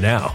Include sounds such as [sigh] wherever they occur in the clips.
now.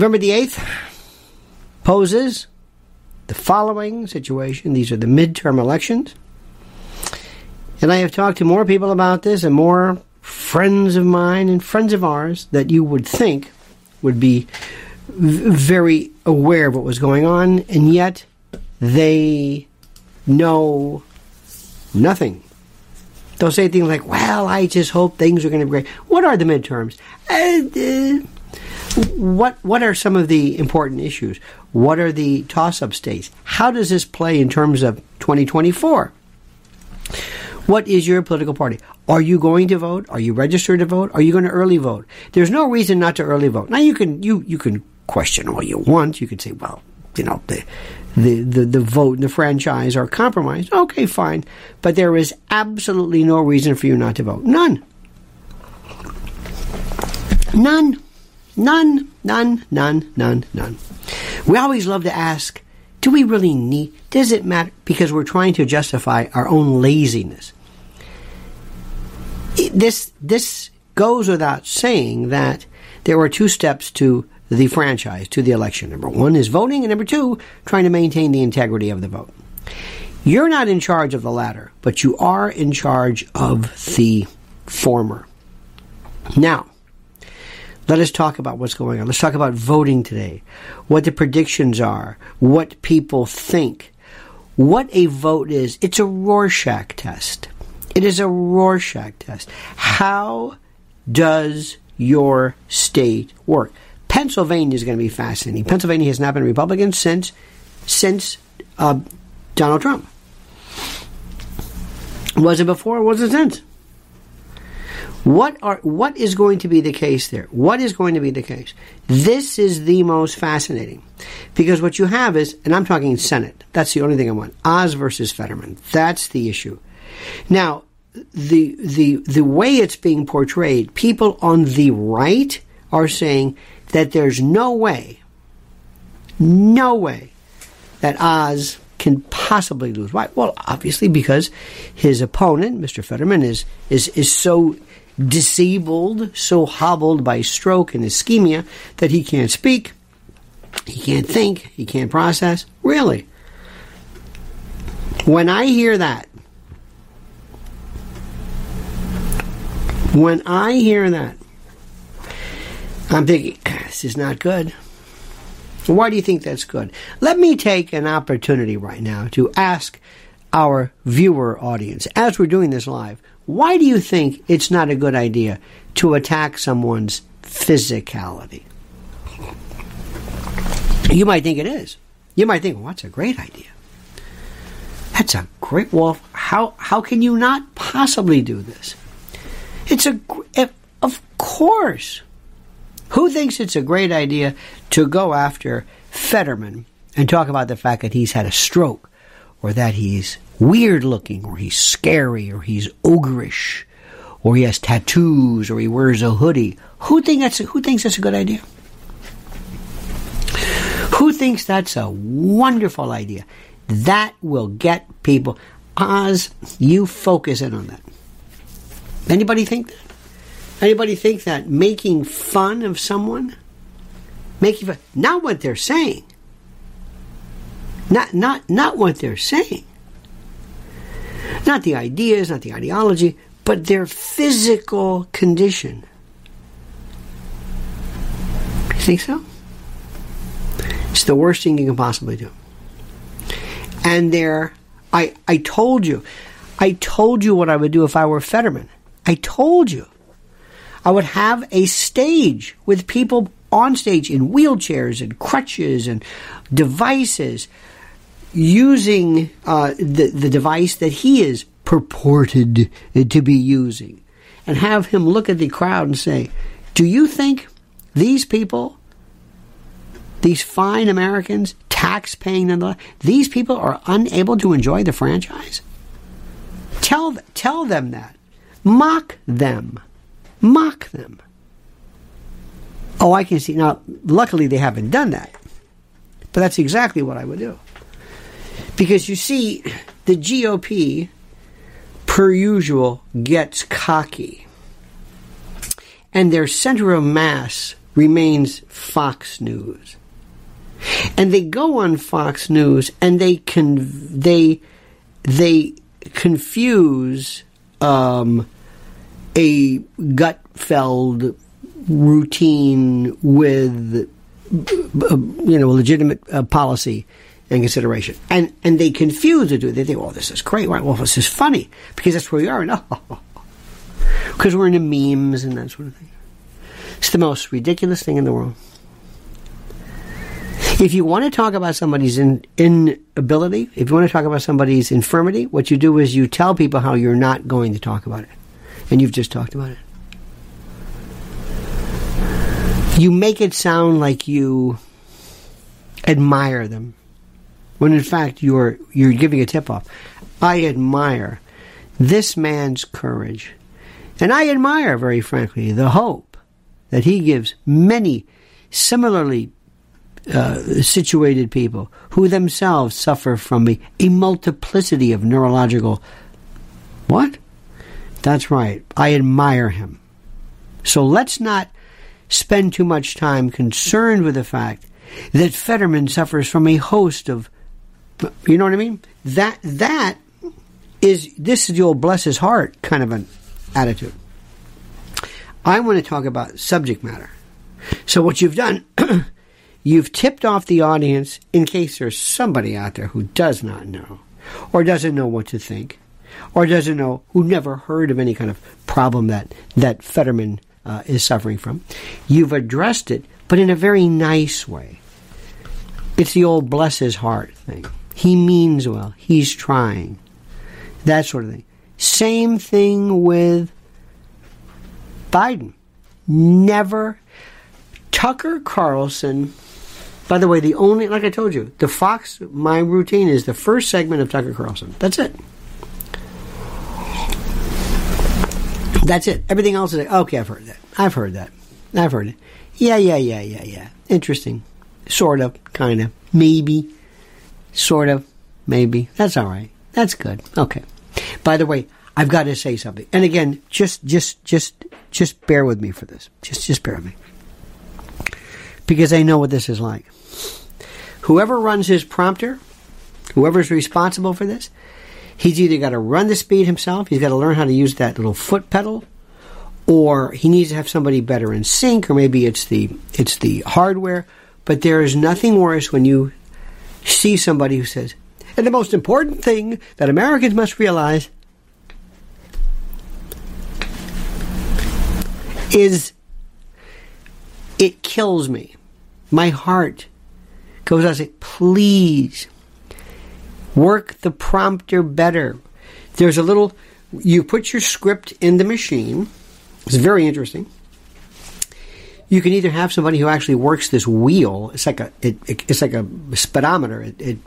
November the 8th poses the following situation. These are the midterm elections. And I have talked to more people about this and more friends of mine and friends of ours that you would think would be very aware of what was going on, and yet they know nothing. They'll say things like, well, I just hope things are going to be great. What are the midterms? Uh, uh, what what are some of the important issues? What are the toss-up states? How does this play in terms of 2024? What is your political party? Are you going to vote? Are you registered to vote? Are you going to early vote? There's no reason not to early vote. Now you can you you can question all you want. You can say, well, you know, the the the, the vote and the franchise are compromised. Okay, fine, but there is absolutely no reason for you not to vote. None. None. None, none, none, none, none. We always love to ask, do we really need, does it matter? Because we're trying to justify our own laziness. This, this goes without saying that there are two steps to the franchise, to the election. Number one is voting, and number two, trying to maintain the integrity of the vote. You're not in charge of the latter, but you are in charge of the former. Now, let us talk about what's going on. Let's talk about voting today, what the predictions are, what people think, what a vote is. It's a Rorschach test. It is a Rorschach test. How does your state work? Pennsylvania is going to be fascinating. Pennsylvania has not been Republican since since uh, Donald Trump. Was it before? Was it since? What are what is going to be the case there? What is going to be the case? This is the most fascinating because what you have is, and I'm talking Senate. That's the only thing I want. Oz versus Fetterman. That's the issue. Now, the the the way it's being portrayed, people on the right are saying that there's no way, no way that Oz can possibly lose. Why? Well, obviously because his opponent, Mr. Fetterman, is is is so disabled, so hobbled by stroke and ischemia that he can't speak, he can't think, he can't process. Really. When I hear that, when I hear that, I'm thinking, ah, this is not good. Why do you think that's good? Let me take an opportunity right now to ask our viewer audience, as we're doing this live, why do you think it's not a good idea to attack someone's physicality? You might think it is. You might think, well, that's a great idea. That's a great. Well, how how can you not possibly do this? It's a eh, of course. Who thinks it's a great idea to go after Fetterman and talk about the fact that he's had a stroke or that he's weird looking, or he's scary, or he's ogreish, or he has tattoos, or he wears a hoodie. Who think that's who thinks that's a good idea? Who thinks that's a wonderful idea? That will get people. Oz, you focus in on that. Anybody think that? Anybody think that making fun of someone, making fun, not what they're saying, not not not what they're saying, not the ideas, not the ideology, but their physical condition. You think so? It's the worst thing you can possibly do. And there, I, I told you, I told you what I would do if I were Fetterman. I told you. I would have a stage with people on stage in wheelchairs and crutches and devices using uh, the, the device that he is purported to be using and have him look at the crowd and say, Do you think these people, these fine Americans, tax paying, these people are unable to enjoy the franchise? Tell, tell them that. Mock them. Mock them. Oh, I can see. Now, luckily, they haven't done that. But that's exactly what I would do. Because you see, the GOP, per usual, gets cocky. And their center of mass remains Fox News. And they go on Fox News and they con- they they confuse um, a gut filled routine with uh, you know legitimate uh, policy in consideration. And and they confuse it. They think, oh, this is great. Right? Well, this is funny because that's where we are. Because [laughs] we're into memes and that sort of thing. It's the most ridiculous thing in the world. If you want to talk about somebody's in, inability, if you want to talk about somebody's infirmity, what you do is you tell people how you're not going to talk about it. And you've just talked about it. You make it sound like you admire them when in fact you're you're giving a tip off. I admire this man's courage. And I admire, very frankly, the hope that he gives many similarly uh, situated people who themselves suffer from a, a multiplicity of neurological. What? That's right. I admire him. So let's not spend too much time concerned with the fact that Fetterman suffers from a host of. You know what I mean? That that is this is the old bless his heart kind of an attitude. I want to talk about subject matter. So what you've done, [clears throat] you've tipped off the audience in case there's somebody out there who does not know, or doesn't know what to think, or doesn't know who never heard of any kind of problem that that Fetterman uh, is suffering from. You've addressed it, but in a very nice way. It's the old bless his heart thing. He means well. He's trying. That sort of thing. Same thing with Biden. Never. Tucker Carlson, by the way, the only, like I told you, the Fox, my routine is the first segment of Tucker Carlson. That's it. That's it. Everything else is like, okay, I've heard that. I've heard that. I've heard it. Yeah, yeah, yeah, yeah, yeah. Interesting. Sort of, kind of, maybe, sort of, maybe. That's all right. That's good. Okay. By the way, I've got to say something. And again, just just just just bear with me for this. Just just bear with me. Because I know what this is like. Whoever runs his prompter, whoever's responsible for this, he's either got to run the speed himself, he's got to learn how to use that little foot pedal, or he needs to have somebody better in sync, or maybe it's the it's the hardware. But there is nothing worse when you see somebody who says, and the most important thing that Americans must realize is it kills me. My heart goes out says, please work the prompter better. There's a little, you put your script in the machine. It's very interesting. You can either have somebody who actually works this wheel. It's like a, it, it, it's like a speedometer. It, it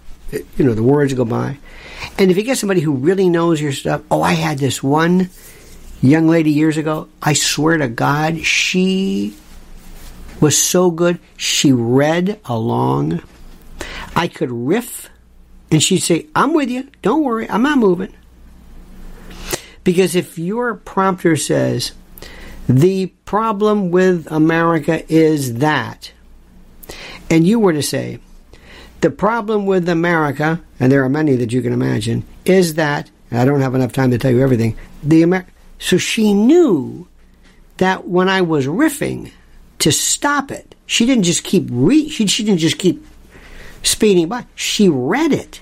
you know, the words go by. And if you get somebody who really knows your stuff, oh, I had this one young lady years ago. I swear to God, she was so good. She read along. I could riff, and she'd say, I'm with you. Don't worry. I'm not moving. Because if your prompter says, the problem with America is that, and you were to say, the problem with America, and there are many that you can imagine, is that I don't have enough time to tell you everything. The Amer- so she knew that when I was riffing to stop it, she didn't just keep re- she, she didn't just keep speeding by. She read it.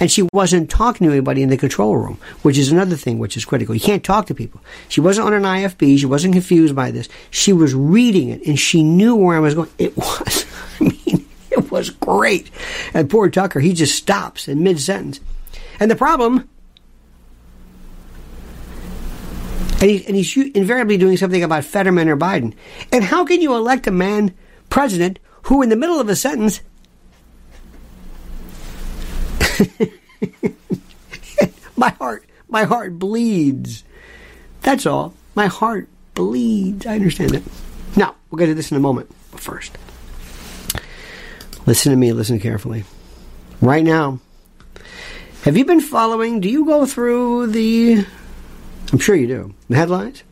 And she wasn't talking to anybody in the control room, which is another thing which is critical. You can't talk to people. She wasn't on an IFB. She wasn't confused by this. She was reading it, and she knew where I was going. It [laughs] was, I mean, it was great. And poor Tucker, he just stops in mid sentence. And the problem, and, he, and he's invariably doing something about Fetterman or Biden. And how can you elect a man president who, in the middle of a sentence, [laughs] my heart, my heart bleeds. That's all. My heart bleeds. I understand that. Now, we'll get to this in a moment. But first. Listen to me, listen carefully. Right now, have you been following? Do you go through the. I'm sure you do. The headlines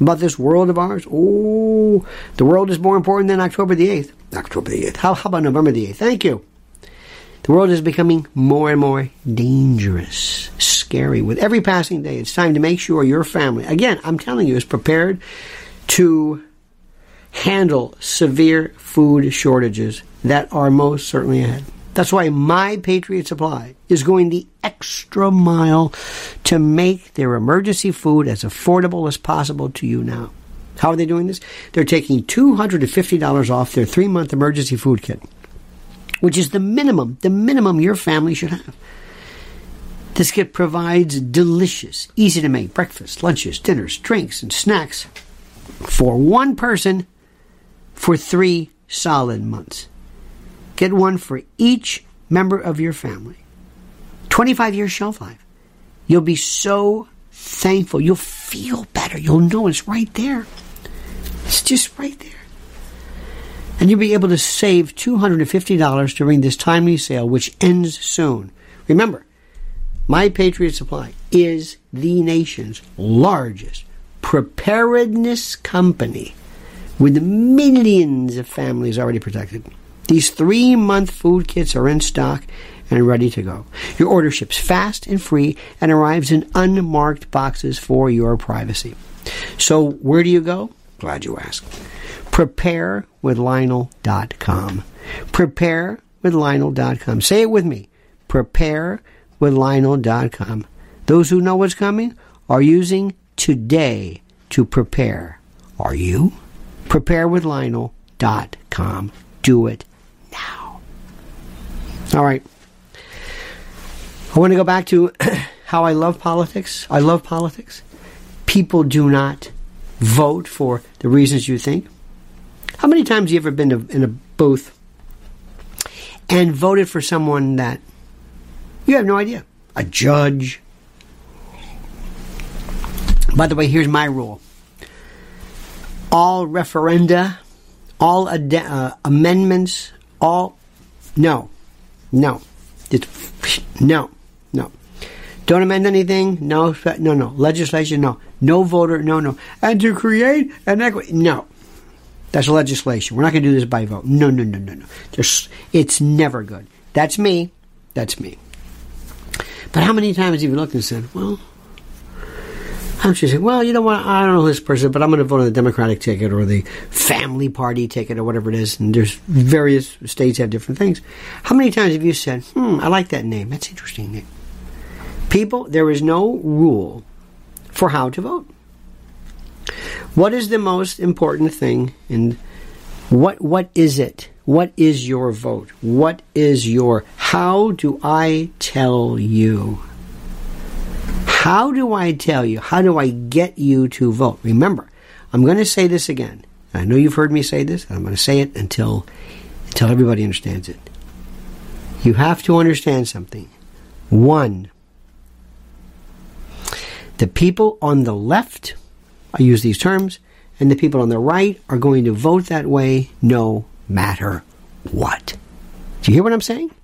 about this world of ours? Oh, the world is more important than October the 8th. October the 8th. How, how about November the 8th? Thank you. The world is becoming more and more dangerous, scary. With every passing day, it's time to make sure your family, again, I'm telling you, is prepared to handle severe food shortages that are most certainly ahead. That's why My Patriot Supply is going the extra mile to make their emergency food as affordable as possible to you now. How are they doing this? They're taking $250 off their three month emergency food kit, which is the minimum, the minimum your family should have. This kit provides delicious, easy to make breakfast, lunches, dinners, drinks, and snacks for one person for three solid months. Get one for each member of your family. 25 years shelf life. You'll be so thankful. You'll feel better. You'll know it's right there. It's just right there. And you'll be able to save $250 during this timely sale, which ends soon. Remember, My Patriot Supply is the nation's largest preparedness company with millions of families already protected. These three month food kits are in stock and ready to go. Your order ships fast and free and arrives in unmarked boxes for your privacy. So, where do you go? Glad you asked. PrepareWithLionel.com. PrepareWithLionel.com. Say it with me. PrepareWithLionel.com. Those who know what's coming are using today to prepare. Are you? PrepareWithLionel.com. Do it now. All right. I want to go back to [clears throat] how I love politics. I love politics. People do not vote for the reasons you think. How many times have you ever been in a booth and voted for someone that you have no idea? A judge. By the way, here's my rule all referenda, all ad- uh, amendments, all. No. No. It's, no. No. Don't amend anything. No. No. No. Legislation. No. No voter. No. No. And to create an equity. No. That's legislation. We're not going to do this by vote. No. No. No. No. No. Just it's never good. That's me. That's me. But how many times have you looked and said, "Well"? I'm just saying, well, you know what? I don't know this person, but I'm going to vote on the Democratic ticket or the Family Party ticket or whatever it is. And there's various states have different things. How many times have you said, hmm, I like that name. That's interesting name. People, there is no rule for how to vote. What is the most important thing and what what is it? What is your vote? What is your how do I tell you? How do I tell you? How do I get you to vote? Remember, I'm going to say this again. I know you've heard me say this, and I'm going to say it until until everybody understands it. You have to understand something. One, the people on the left, I use these terms, and the people on the right are going to vote that way no matter what. Do you hear what I'm saying?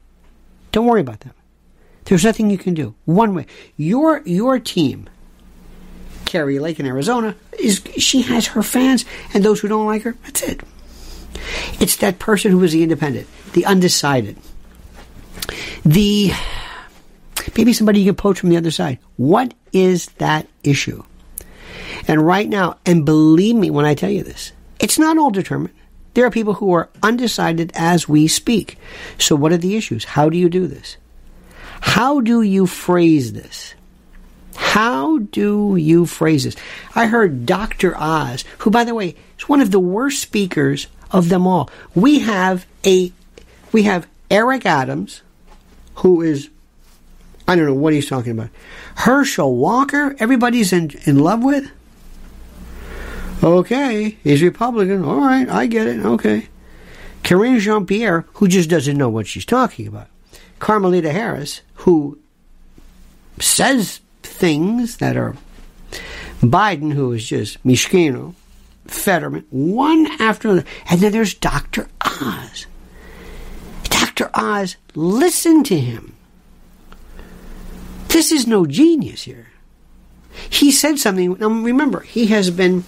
Don't worry about them. There's nothing you can do. One way. Your your team, Kari Lake in Arizona, is she has her fans and those who don't like her. That's it. It's that person who is the independent, the undecided, the maybe somebody you can poach from the other side. What is that issue? And right now, and believe me when I tell you this, it's not all determined. There are people who are undecided as we speak. So, what are the issues? How do you do this? How do you phrase this? How do you phrase this? I heard Dr. Oz, who, by the way, is one of the worst speakers of them all. We have a, we have Eric Adams, who is, I don't know what he's talking about. Herschel Walker, everybody's in, in love with. Okay, he's Republican. All right, I get it. Okay. Karine Jean Pierre, who just doesn't know what she's talking about. Carmelita Harris, who says things that are Biden, who is just Mishkino, Fetterman, one after another. And then there's Dr. Oz. Dr. Oz, listen to him. This is no genius here. He said something. Now remember, he has been.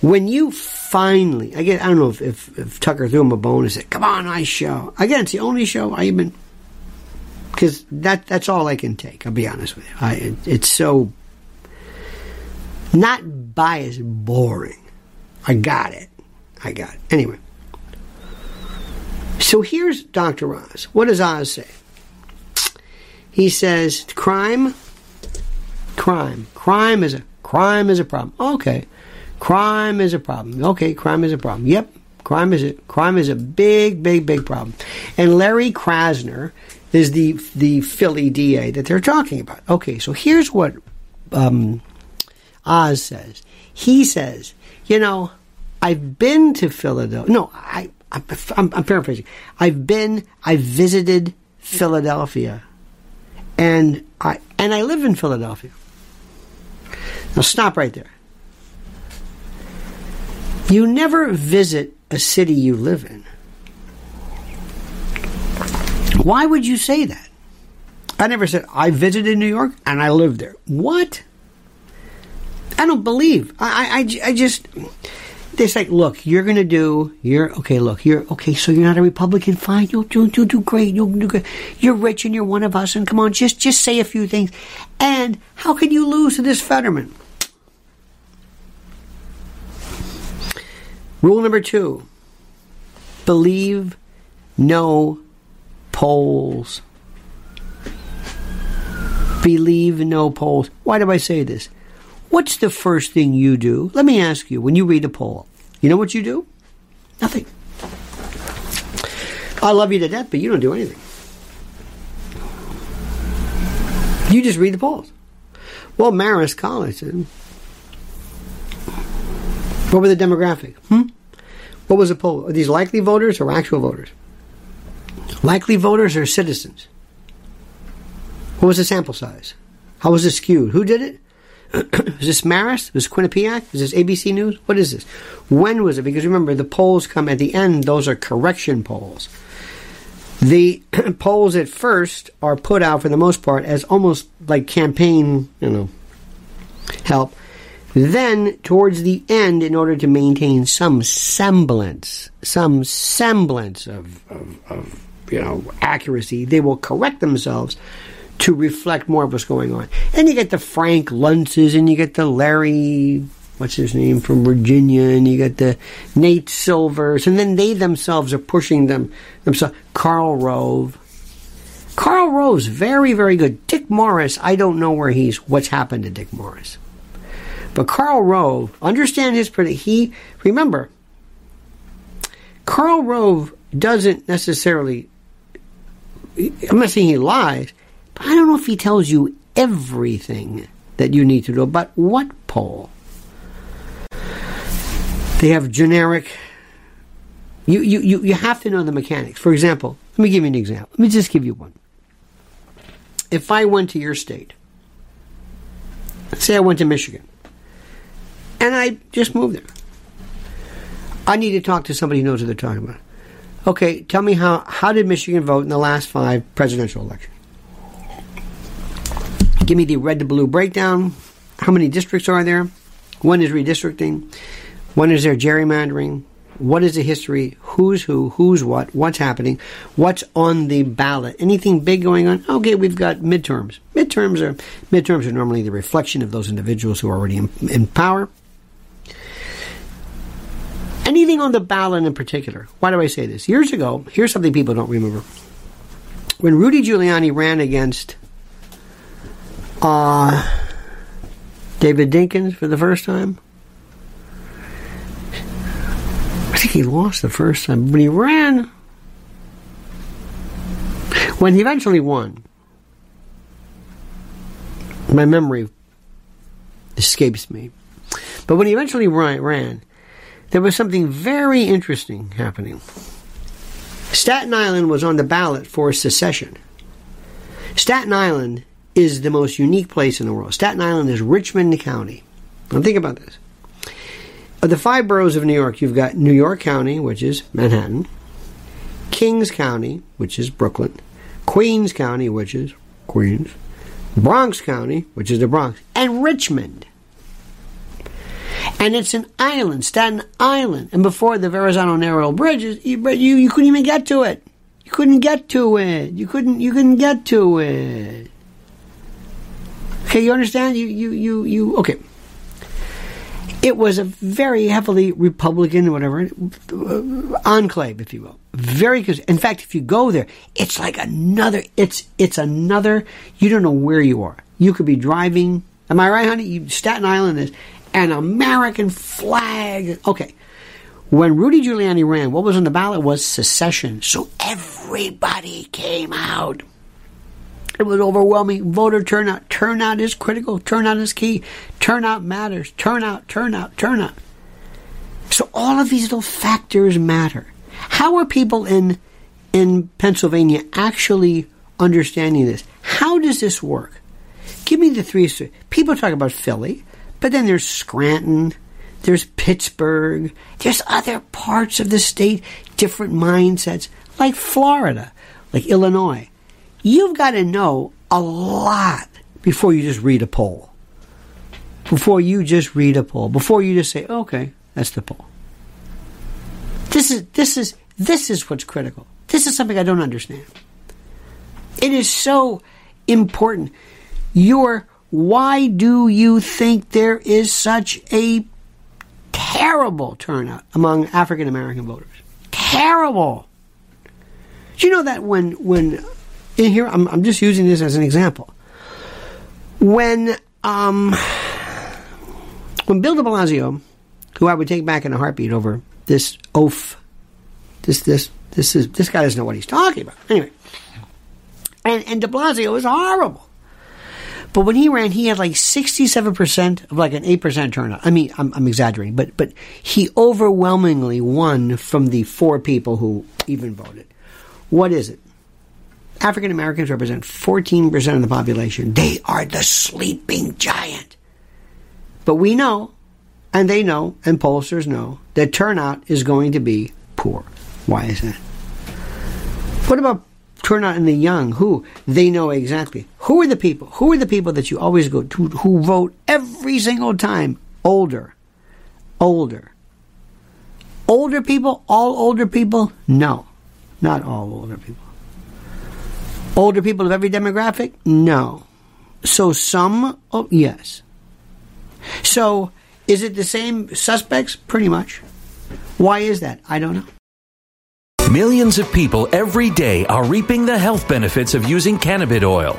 When you finally, again, I don't know if, if, if Tucker threw him a bone and said, "Come on, nice show." Again, it's the only show I even because that that's all I can take. I'll be honest with you. I, it, it's so not biased, boring. I got it. I got it. Anyway, so here's Dr. Oz. What does Oz say? He says crime, crime, crime is a crime is a problem. Okay, crime is a problem. Okay, crime is a problem. Yep, crime is a crime is a big, big, big problem. And Larry Krasner is the the Philly DA that they're talking about. Okay, so here's what um, Oz says. He says, you know, I've been to Philadelphia. No, I, I I'm, I'm paraphrasing. I've been, I've visited Philadelphia, and I and I live in Philadelphia. Now stop right there. You never visit a city you live in. Why would you say that? I never said I visited New York and I lived there. What? I don't believe. I, I, I just. It's like, look, you're going to do. You're okay. Look, you're okay. So you're not a Republican. Fine, you'll do, do do great. You'll do good. You're rich and you're one of us. And come on, just just say a few things. And how can you lose to this Fetterman? Rule number two: believe no polls. Believe no polls. Why do I say this? What's the first thing you do? Let me ask you when you read a poll. You know what you do? Nothing. I love you to death, but you don't do anything. You just read the polls. Well, Marist College. What were the demographic? Hmm? What was the poll? Are these likely voters or actual voters? Likely voters or citizens? What was the sample size? How was it skewed? Who did it? [coughs] is this Marist? Is this Quinnipiac? Is this ABC News? What is this? When was it? Because remember, the polls come at the end, those are correction polls. The [coughs] polls at first are put out for the most part as almost like campaign, you know, help. Then, towards the end, in order to maintain some semblance, some semblance of, of, of you know, accuracy, they will correct themselves to reflect more of what's going on. And you get the Frank Luntzes, and you get the Larry, what's his name, from Virginia, and you get the Nate Silvers, and then they themselves are pushing them themselves. Karl Rove. Karl Rove's very, very good. Dick Morris, I don't know where he's, what's happened to Dick Morris. But Karl Rove, understand his, he, remember, Karl Rove doesn't necessarily, I'm not saying he lies, I don't know if he tells you everything that you need to know, but what poll? They have generic. You, you, you, you have to know the mechanics. For example, let me give you an example. Let me just give you one. If I went to your state, let's say I went to Michigan, and I just moved there, I need to talk to somebody who knows what they're talking about. Okay, tell me how, how did Michigan vote in the last five presidential elections? Give me the red to blue breakdown. How many districts are there? When is redistricting? When is there gerrymandering? What is the history? Who's who? Who's what? What's happening? What's on the ballot? Anything big going on? Okay, we've got midterms. Midterms are midterms are normally the reflection of those individuals who are already in, in power. Anything on the ballot in particular? Why do I say this? Years ago, here's something people don't remember. When Rudy Giuliani ran against uh, David Dinkins for the first time. I think he lost the first time, but he ran. When he eventually won, my memory escapes me. But when he eventually ran, there was something very interesting happening. Staten Island was on the ballot for secession. Staten Island is the most unique place in the world. Staten Island is Richmond County. Now think about this. Of the five boroughs of New York, you've got New York County, which is Manhattan, Kings County, which is Brooklyn, Queens County, which is Queens, Bronx County, which is the Bronx, and Richmond. And it's an island, Staten Island. And before the Verrazano Narrow Bridges, you, you, you couldn't even get to it. You couldn't get to it. You couldn't you couldn't get to it. Okay, you understand? You, you, you, you, okay. It was a very heavily Republican, whatever, uh, enclave, if you will. Very good. In fact, if you go there, it's like another, it's, it's another, you don't know where you are. You could be driving, am I right, honey? You, Staten Island is an American flag. Okay. When Rudy Giuliani ran, what was on the ballot was secession. So everybody came out. It was overwhelming voter turnout. Turnout is critical. Turnout is key. Turnout matters. Turnout, turnout, turnout. So all of these little factors matter. How are people in in Pennsylvania actually understanding this? How does this work? Give me the three. People talk about Philly, but then there's Scranton, there's Pittsburgh, there's other parts of the state, different mindsets, like Florida, like Illinois. You've got to know a lot before you just read a poll. Before you just read a poll. Before you just say, okay, that's the poll. This is this is this is what's critical. This is something I don't understand. It is so important. Your why do you think there is such a terrible turnout among African American voters? Terrible. Do you know that when when in here I'm, I'm just using this as an example. When um when Bill de Blasio, who I would take back in a heartbeat over this oaf, this this this is this guy doesn't know what he's talking about. Anyway, and and De Blasio is horrible. But when he ran, he had like sixty-seven percent of like an eight percent turnout. I mean, I'm, I'm exaggerating, but but he overwhelmingly won from the four people who even voted. What is it? African Americans represent fourteen percent of the population. They are the sleeping giant. But we know, and they know, and pollsters know that turnout is going to be poor. Why is that? What about turnout in the young? Who they know exactly. Who are the people? Who are the people that you always go to who vote every single time? Older, older, older people. All older people? No, not all older people. Older people of every demographic? No. So some, oh, yes. So is it the same suspects? Pretty much. Why is that? I don't know. Millions of people every day are reaping the health benefits of using cannabis oil,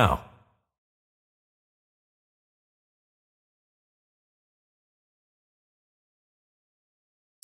now.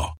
now.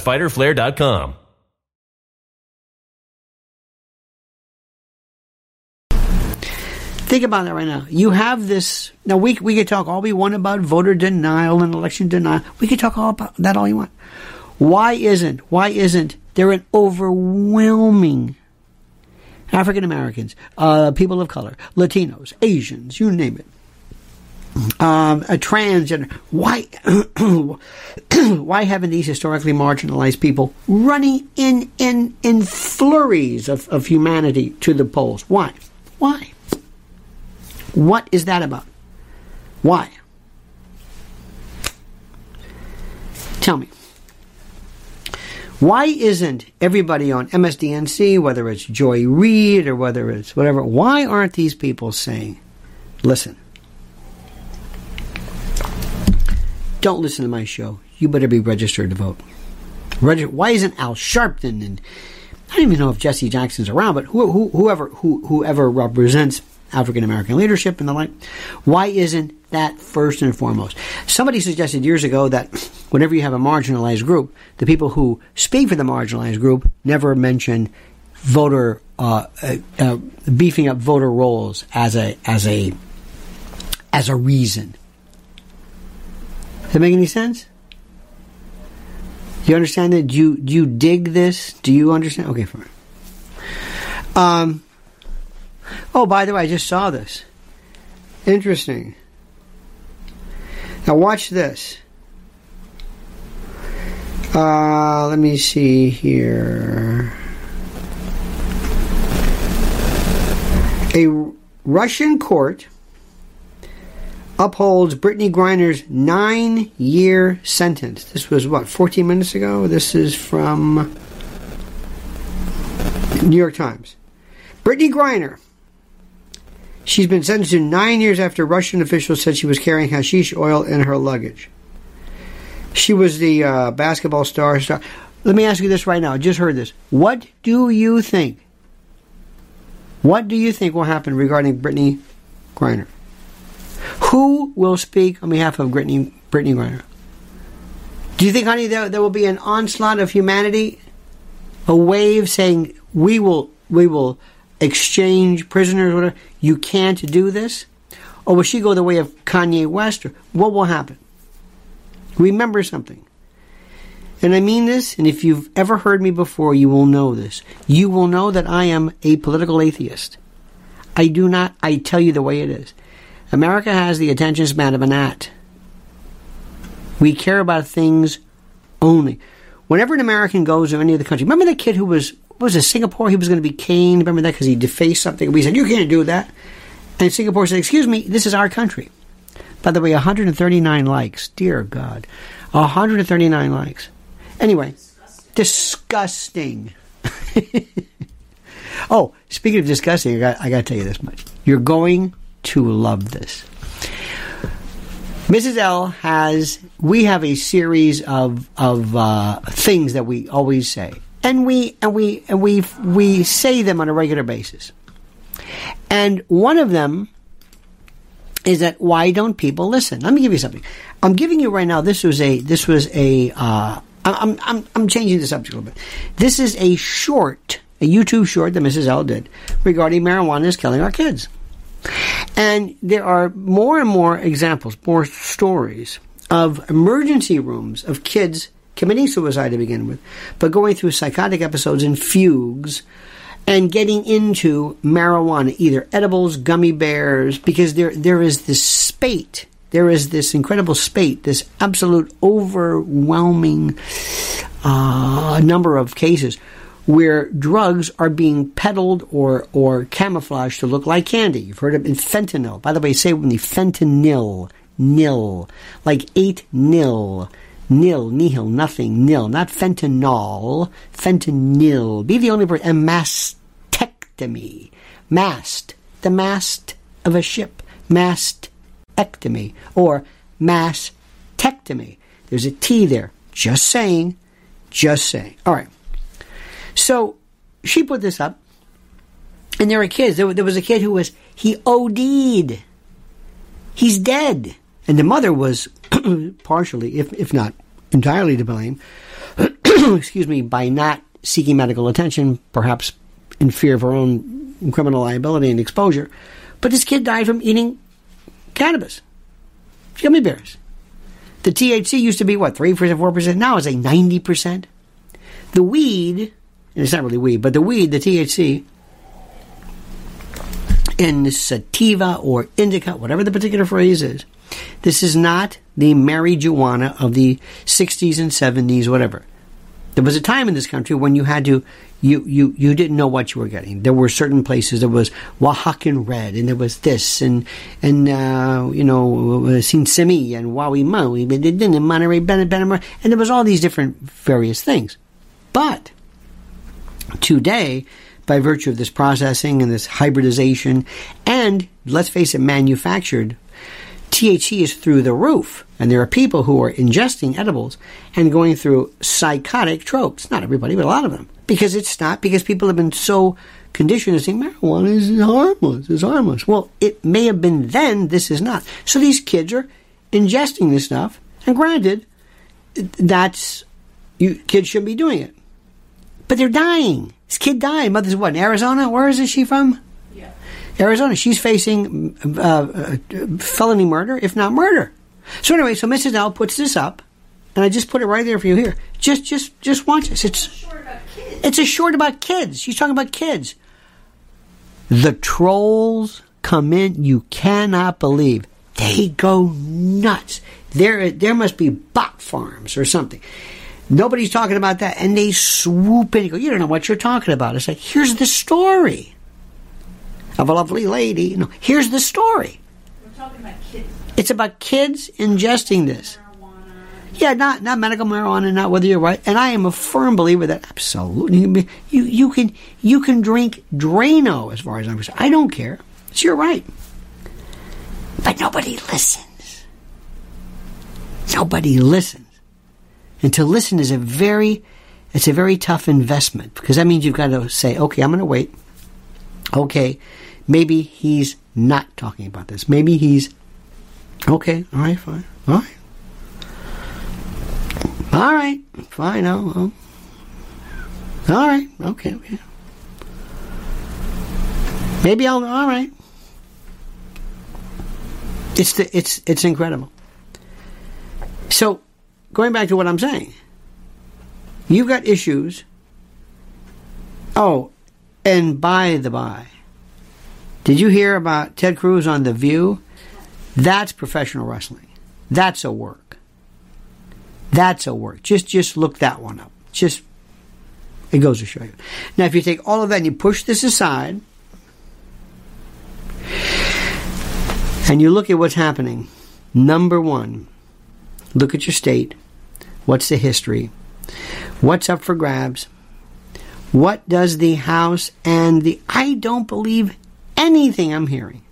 fighterflare.com. Think about that right now. You have this. Now, we, we could talk all we want about voter denial and election denial. We could talk all about that all you want. Why isn't, why isn't there an overwhelming African Americans, uh, people of color, Latinos, Asians, you name it, um, a transgender. Why, [clears throat] why haven't these historically marginalized people running in in in flurries of, of humanity to the polls? Why? Why? What is that about? Why? Tell me. Why isn't everybody on MSDNC, whether it's Joy Reid or whether it's whatever, why aren't these people saying, listen, don't listen to my show. You better be registered to vote. why isn't Al Sharpton and I don't even know if Jesse Jackson's around, but who, who, whoever who, whoever represents African American leadership and the like, why isn't that first and foremost? Somebody suggested years ago that whenever you have a marginalized group, the people who speak for the marginalized group never mention voter uh, uh, uh, beefing up voter rolls as a as a as a reason. Does that make any sense? You understand that? Do you, do you dig this? Do you understand? Okay, fine. Um, oh, by the way, I just saw this. Interesting. Now, watch this. Uh, let me see here. A Russian court upholds Brittney Griner's nine year sentence. This was what, 14 minutes ago? This is from New York Times. Brittney Griner. She's been sentenced to nine years after Russian officials said she was carrying hashish oil in her luggage. She was the uh, basketball star. star. Let me ask you this right now. I just heard this. What do you think? What do you think will happen regarding Brittney Griner? Who will speak on behalf of Brittany, Brittney Griner? Do you think, honey, there, there will be an onslaught of humanity? A wave saying, we will, we will exchange prisoners, whatever. You can't do this? Or will she go the way of Kanye West? Or what will happen? Remember something. And I mean this, and if you've ever heard me before, you will know this. You will know that I am a political atheist. I do not, I tell you the way it is. America has the attention span of a gnat. We care about things only. Whenever an American goes to any other country, remember the kid who was was it Singapore? He was going to be caned. Remember that because he defaced something. We said you can't do that, and Singapore said, "Excuse me, this is our country." By the way, 139 likes. Dear God, 139 likes. Anyway, disgusting. disgusting. [laughs] oh, speaking of disgusting, I got, I got to tell you this much. You're going to love this. Mrs. L has, we have a series of, of uh, things that we always say. And we, and we, and we, we say them on a regular basis. And one of them is that why don't people listen? Let me give you something. I'm giving you right now. This was a. This was a. Uh, I'm, I'm I'm changing the subject a little bit. This is a short, a YouTube short that Mrs. L did regarding marijuana is killing our kids. And there are more and more examples, more stories of emergency rooms of kids committing suicide to begin with, but going through psychotic episodes and fugues and getting into marijuana, either edibles, gummy bears, because there there is this spate, there is this incredible spate, this absolute overwhelming uh, number of cases where drugs are being peddled or, or camouflaged to look like candy. You've heard of fentanyl. By the way, say with me fentanyl, nil, like eight nil, nil, nihil, nothing, nil, not fentanyl, fentanyl. Be the only. And mastectomy, mast, the mast of a ship, mastectomy, or mastectomy. There's a T there. Just saying, just saying. All right. So she put this up, and there were kids. There, was a kid who was, he OD'd. He's dead. And the mother was [clears throat] partially, if, if not entirely to blame, [clears throat] excuse me, by not seeking medical attention, perhaps in fear of her own criminal liability and exposure. But this kid died from eating cannabis, gummy bears. The THC used to be what, 3%, 4%? Now it's like 90%. The weed, it's not really weed, but the weed, the THC, in sativa or indica, whatever the particular phrase is, this is not the marijuana of the 60s and 70s, whatever. There was a time in this country when you had to, you, you, you didn't know what you were getting. There were certain places, there was Oaxacan red, and there was this, and, and uh, you know, Sinsimi, and Wawi Maui, and Monterey, and there was all these different various things. But, today, by virtue of this processing and this hybridization, and, let's face it, manufactured THC is through the roof. And there are people who are ingesting edibles and going through psychotic tropes. Not everybody, but a lot of them. Because it's not, because people have been so conditioned to think marijuana is harmless, it's harmless. Well, it may have been then, this is not. So these kids are ingesting this stuff, and granted, that's, you, kids shouldn't be doing it. But they're dying. This kid died. Mother's what, in Arizona? Where is she from? Yeah. Arizona. She's facing uh, uh, felony murder, if not murder. So anyway, so Mrs. L puts this up, and I just put it right there for you here. Just, just, just watch this. It's it's a short about kids. She's talking about kids. The trolls come in. You cannot believe they go nuts. There, there must be bot farms or something. Nobody's talking about that, and they swoop in. You go, you don't know what you're talking about. It's like here's the story of a lovely lady. No, here's the story. We're talking about kids. It's about kids ingesting this. Yeah, not not medical marijuana, not whether you're right. And I am a firm believer that absolutely you you can you can drink Drano as far as I'm concerned. I don't care. It's your right. But nobody listens. Nobody listens. And to listen is a very it's a very tough investment because that means you've got to say, okay, I'm going to wait. Okay, maybe he's not talking about this. Maybe he's okay. All right, fine. All right. All right, fine. Oh, oh. All right. Okay. Okay. Maybe I'll. All right. It's the, it's it's incredible. So, going back to what I'm saying, you've got issues. Oh, and by the by, did you hear about Ted Cruz on The View? That's professional wrestling. That's a work. That's a work. Just just look that one up. Just it goes to show you. Now if you take all of that and you push this aside and you look at what's happening, number 1, look at your state. What's the history? What's up for grabs? What does the House and the I don't believe anything I'm hearing.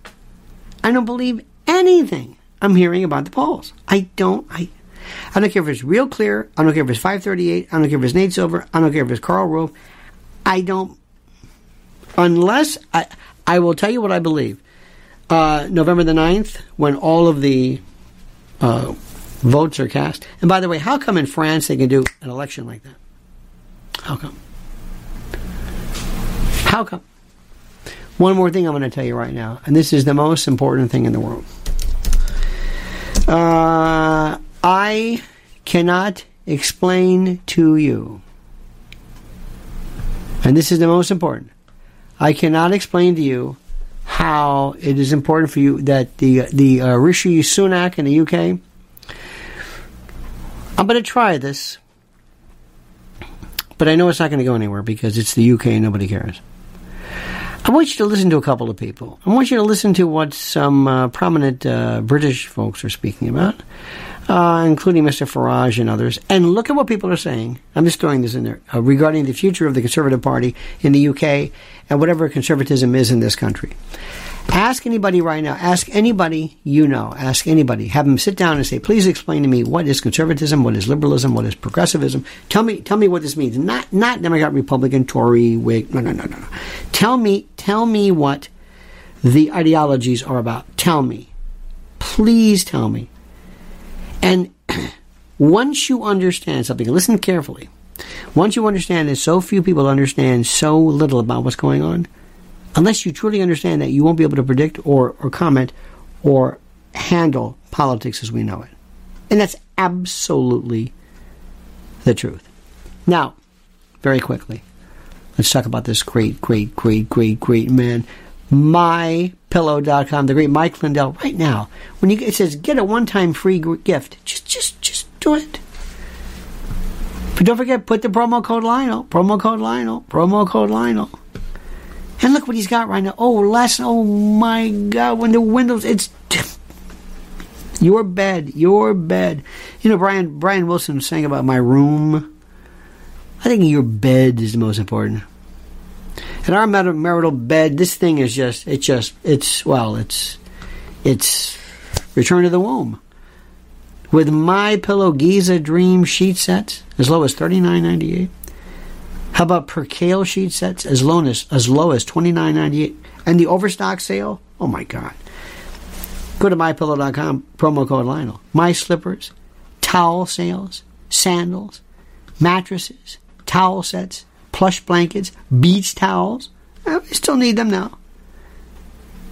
I don't believe anything I'm hearing about the polls. I don't I I don't care if it's real clear. I don't care if it's 538. I don't care if it's Nate Silver. I don't care if it's Karl Rove. I don't unless I I will tell you what I believe. Uh, November the 9th, when all of the uh, votes are cast. And by the way, how come in France they can do an election like that? How come? How come? One more thing I'm going to tell you right now, and this is the most important thing in the world. Uh, I cannot explain to you, and this is the most important. I cannot explain to you how it is important for you that the the uh, Rishi Sunak in the UK. I'm going to try this, but I know it's not going to go anywhere because it's the UK and nobody cares. I want you to listen to a couple of people. I want you to listen to what some uh, prominent uh, British folks are speaking about, uh, including Mr. Farage and others, and look at what people are saying. I'm just throwing this in there uh, regarding the future of the Conservative Party in the UK and whatever conservatism is in this country. Ask anybody right now. Ask anybody you know. Ask anybody. Have them sit down and say, "Please explain to me what is conservatism, what is liberalism, what is progressivism. Tell me, tell me what this means. Not, not Democrat, Republican, Tory, Whig. No, no, no, no, no. Tell me, tell me what the ideologies are about. Tell me, please tell me. And [clears throat] once you understand something, listen carefully. Once you understand that so few people understand so little about what's going on, unless you truly understand that, you won't be able to predict or, or comment or handle politics as we know it. And that's absolutely the truth. Now, very quickly, let's talk about this great, great, great, great, great man, mypillow.com, the great Mike Lindell. Right now, when you it says get a one-time free gift, just, just, just do it. But don't forget, put the promo code Lionel, promo code Lionel, promo code Lionel. And look what he's got right now. Oh, less. Oh my God! When the windows, it's [laughs] your bed, your bed. You know, Brian Brian Wilson saying about my room. I think your bed is the most important. And our marital bed, this thing is just, it's just, it's well, it's, it's return to the womb. With my pillow Giza Dream sheet sets as low as thirty nine ninety eight. How about Percale sheet sets as low as as low as twenty nine ninety eight? And the overstock sale? Oh my God! Go to mypillow.com, promo code Lionel. My slippers, towel sales, sandals, mattresses, towel sets, plush blankets, beach towels. I still need them now.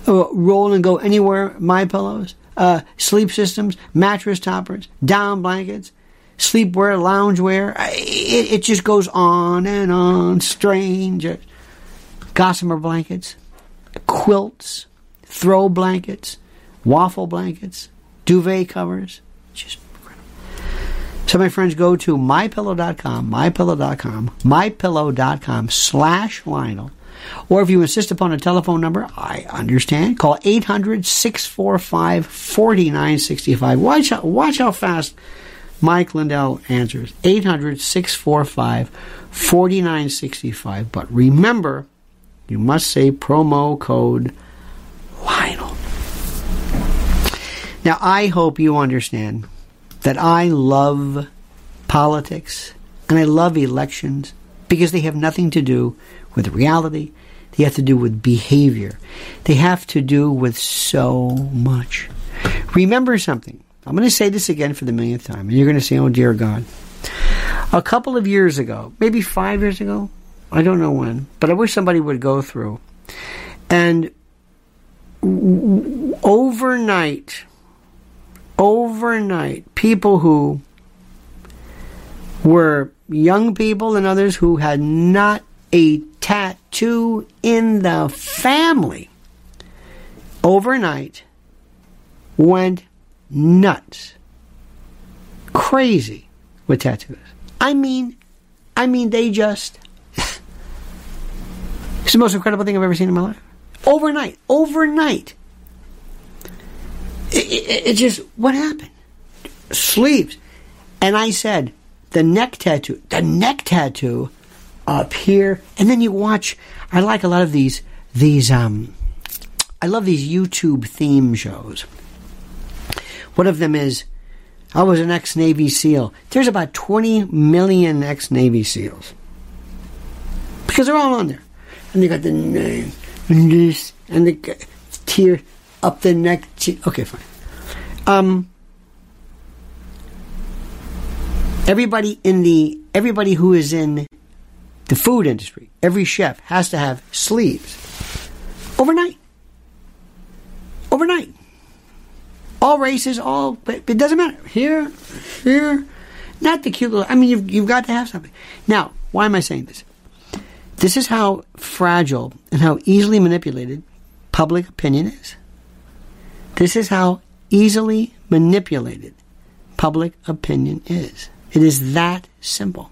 Uh, roll and go anywhere. My pillows, uh, sleep systems, mattress toppers, down blankets, sleepwear, loungewear. It, it just goes on and on. Strange. Gossamer blankets, quilts, throw blankets waffle blankets, duvet covers. Just incredible. So my friends, go to mypillow.com, mypillow.com, mypillow.com slash Lionel. Or if you insist upon a telephone number, I understand. Call 800 645 4965. Watch, watch how fast Mike Lindell answers. 800 645 4965. But remember, you must say promo code Lionel. Now, I hope you understand that I love politics and I love elections because they have nothing to do with reality. They have to do with behavior. They have to do with so much. Remember something. I'm going to say this again for the millionth time, and you're going to say, oh, dear God. A couple of years ago, maybe five years ago, I don't know when, but I wish somebody would go through and overnight overnight people who were young people and others who had not a tattoo in the family overnight went nuts crazy with tattoos i mean i mean they just [laughs] it's the most incredible thing i've ever seen in my life overnight overnight it, it, it just, what happened? Sleeves. And I said, the neck tattoo, the neck tattoo up here. And then you watch, I like a lot of these, these, um, I love these YouTube theme shows. One of them is, I was an ex Navy SEAL. There's about 20 million ex Navy SEALs. Because they're all on there. And they got the name, and this, and the tear up the neck. Okay, fine. Um, everybody in the everybody who is in the food industry, every chef has to have sleeves overnight. Overnight. All races, all, but it doesn't matter. Here, here, not the cute little. I mean, you've you've got to have something. Now, why am I saying this? This is how fragile and how easily manipulated public opinion is. This is how easily manipulated public opinion is. It is that simple.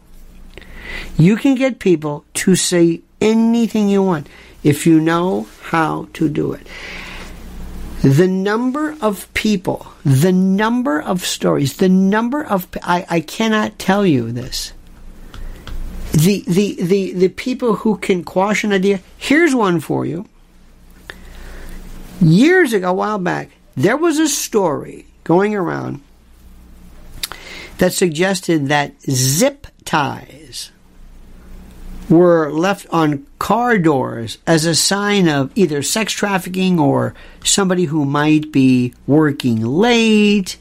You can get people to say anything you want if you know how to do it. The number of people, the number of stories, the number of I, I cannot tell you this. The, the the the people who can quash an idea. Here's one for you. Years ago, a while back, there was a story going around that suggested that zip ties were left on car doors as a sign of either sex trafficking or somebody who might be working late.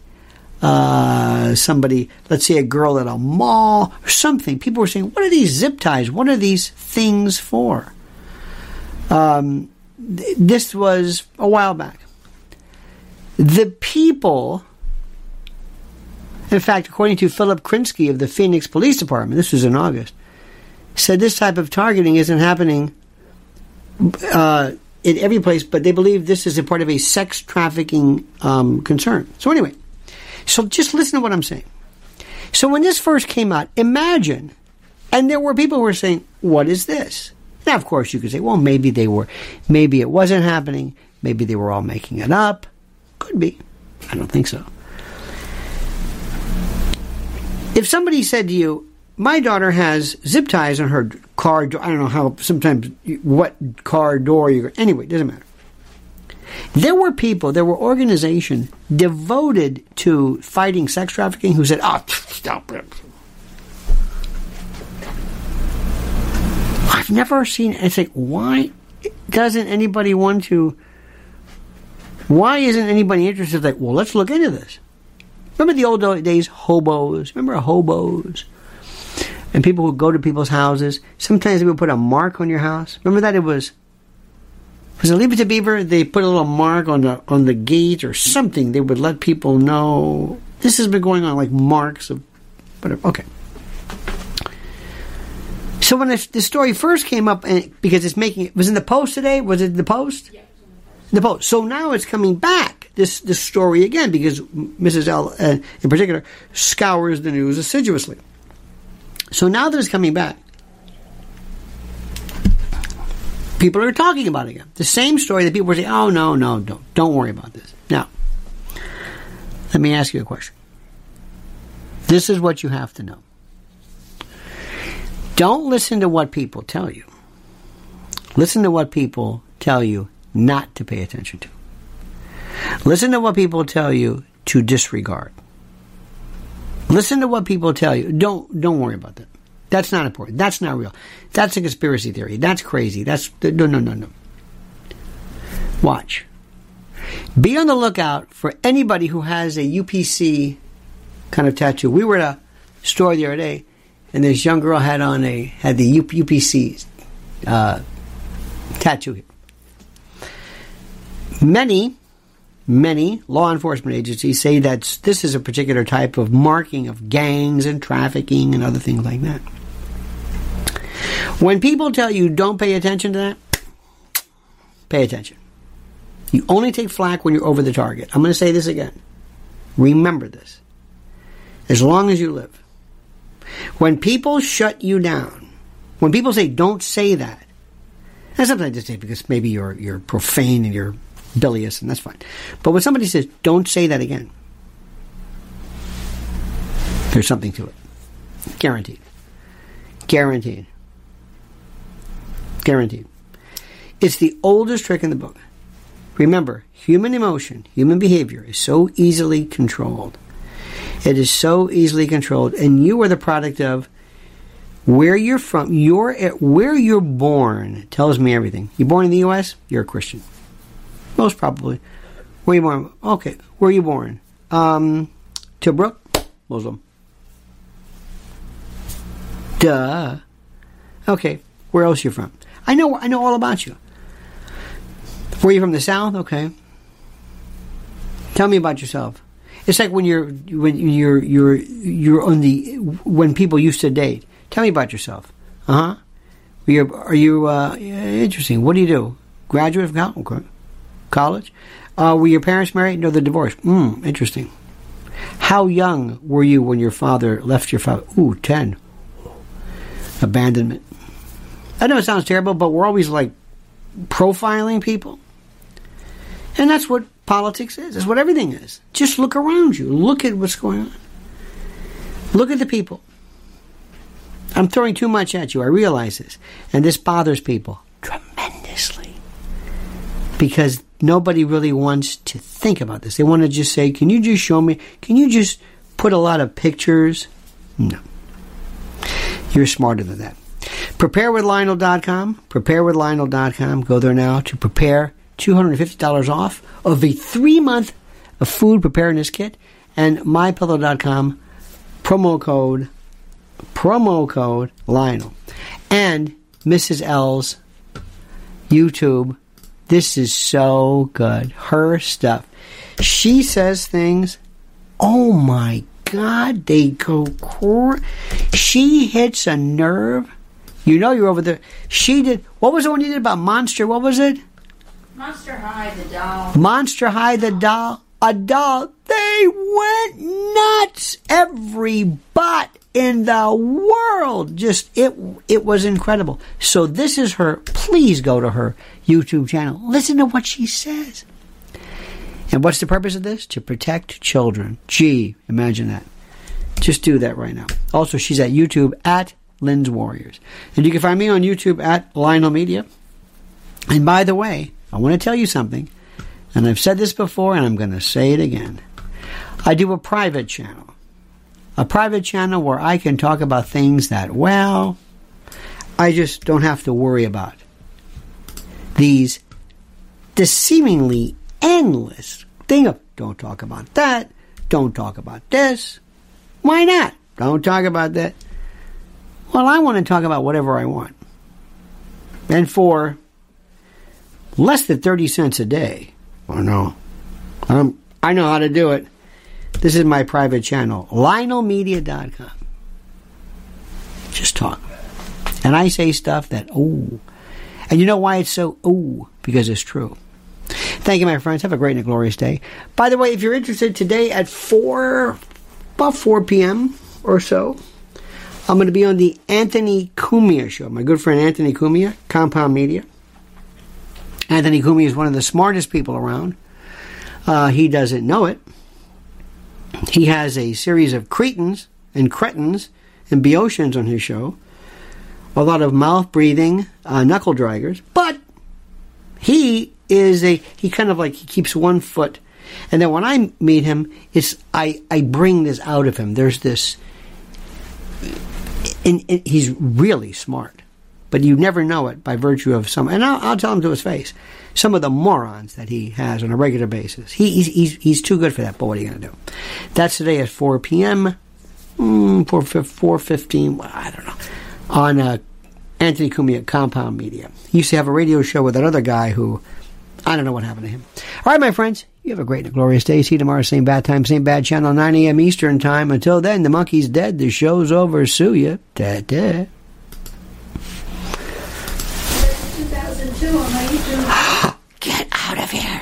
Uh, somebody, let's say a girl at a mall or something. People were saying, What are these zip ties? What are these things for? Um, th- this was a while back. The people, in fact, according to Philip Krynsky of the Phoenix Police Department, this was in August, said this type of targeting isn't happening uh, in every place, but they believe this is a part of a sex trafficking um, concern. So, anyway, so just listen to what I'm saying. So, when this first came out, imagine, and there were people who were saying, What is this? Now, of course, you could say, Well, maybe they were, maybe it wasn't happening, maybe they were all making it up. Could be. I don't think so. If somebody said to you, my daughter has zip ties on her car door. I don't know how, sometimes what car door you're, anyway, it doesn't matter. There were people, there were organizations devoted to fighting sex trafficking who said, oh, stop it. I've never seen, it's like, why doesn't anybody want to, why isn't anybody interested? Like, well, let's look into this. Remember the old days, hobos? Remember hobos? And people would go to people's houses. Sometimes they would put a mark on your house. Remember that it was was it Leave It to Beaver? They put a little mark on the on the gate or something. They would let people know this has been going on, like marks of whatever. Okay. So when this, this story first came up, and because it's making it was in the post today. Was it the post? Yeah, the post. So now it's coming back. This this story again because Mrs. L uh, in particular scours the news assiduously. So now that it's coming back, people are talking about it again. The same story that people were saying, oh, no, no, don't, don't worry about this. Now, let me ask you a question. This is what you have to know. Don't listen to what people tell you. Listen to what people tell you not to pay attention to. Listen to what people tell you to disregard. Listen to what people tell you. Don't don't worry about that. That's not important. That's not real. That's a conspiracy theory. That's crazy. That's no no no no. Watch. Be on the lookout for anybody who has a UPC kind of tattoo. We were at a store the other day, and this young girl had on a had the UPC uh, tattoo here. Many Many law enforcement agencies say that this is a particular type of marking of gangs and trafficking and other things like that. When people tell you don't pay attention to that, pay attention. You only take flack when you're over the target. I'm going to say this again. Remember this. As long as you live. When people shut you down, when people say don't say that, and sometimes just say because maybe you're you're profane and you're bilious, and that's fine. But when somebody says, don't say that again, there's something to it. Guaranteed. Guaranteed. Guaranteed. It's the oldest trick in the book. Remember, human emotion, human behavior is so easily controlled. It is so easily controlled, and you are the product of where you're from. You're at, where you're born tells me everything. You're born in the U.S. You're a Christian. Most probably. Where you born? Okay. Where are you born? Um, Tilbrook, Muslim. Duh. Okay. Where else you from? I know. I know all about you. Were you from the South? Okay. Tell me about yourself. It's like when you're when you're you're you're on the when people used to date. Tell me about yourself. Uh huh. Are you, are you uh, interesting? What do you do? Graduate from college? College. Uh, were your parents married? No, they're divorced. Hmm, interesting. How young were you when your father left your father? Ooh, 10. Abandonment. I know it sounds terrible, but we're always like profiling people. And that's what politics is. That's what everything is. Just look around you. Look at what's going on. Look at the people. I'm throwing too much at you. I realize this. And this bothers people tremendously. Because nobody really wants to think about this. They want to just say, Can you just show me? Can you just put a lot of pictures? No. You're smarter than that. PrepareWithLionel.com. PrepareWithLionel.com. Go there now to prepare $250 off of a three month food preparedness kit and MyPillow.com promo code promo code Lionel and Mrs. L's YouTube This is so good. Her stuff. She says things. Oh my God, they go. She hits a nerve. You know you're over there. She did. What was the one you did about Monster? What was it? Monster High, the doll. Monster High, the doll. A doll. They went nuts. Every bot in the world. Just it. It was incredible. So this is her. Please go to her YouTube channel. Listen to what she says. And what's the purpose of this? To protect children. Gee, imagine that. Just do that right now. Also, she's at YouTube at Lynn's Warriors. And you can find me on YouTube at Lionel Media. And by the way, I want to tell you something. And I've said this before and I'm going to say it again. I do a private channel. A private channel where I can talk about things that, well, I just don't have to worry about. These, the seemingly endless thing of don't talk about that, don't talk about this. Why not? Don't talk about that. Well, I want to talk about whatever I want. And for less than 30 cents a day, Oh no. I know. Um, I know how to do it. This is my private channel, lionelmedia.com. Just talk. And I say stuff that, oh. And you know why it's so, oh? Because it's true. Thank you, my friends. Have a great and glorious day. By the way, if you're interested today at 4, about 4 p.m. or so, I'm going to be on the Anthony Cumia show. My good friend Anthony Cumia, Compound Media. Anthony Cumia is one of the smartest people around. Uh, he doesn't know it. He has a series of cretins and cretins and Boeotians on his show. A lot of mouth breathing, uh, knuckle draggers. But he is a he kind of like he keeps one foot and then when I meet him, it's I, I bring this out of him. There's this, and, and he's really smart, but you never know it by virtue of some. And I'll, I'll, tell him to his face some of the morons that he has on a regular basis. He, he's, he's he's too good for that. But what are you going to do? That's today at four p.m. Mm, four four fifteen. Well, I don't know on uh, Anthony Cumia at Compound Media. He used to have a radio show with that other guy who I don't know what happened to him. All right, my friends, you have a great and glorious day. See you tomorrow, same bad time, same bad channel, 9 a.m. Eastern time. Until then, the monkey's dead. The show's over. Sue ya. Da da. 2002 on my YouTube. Get out of here.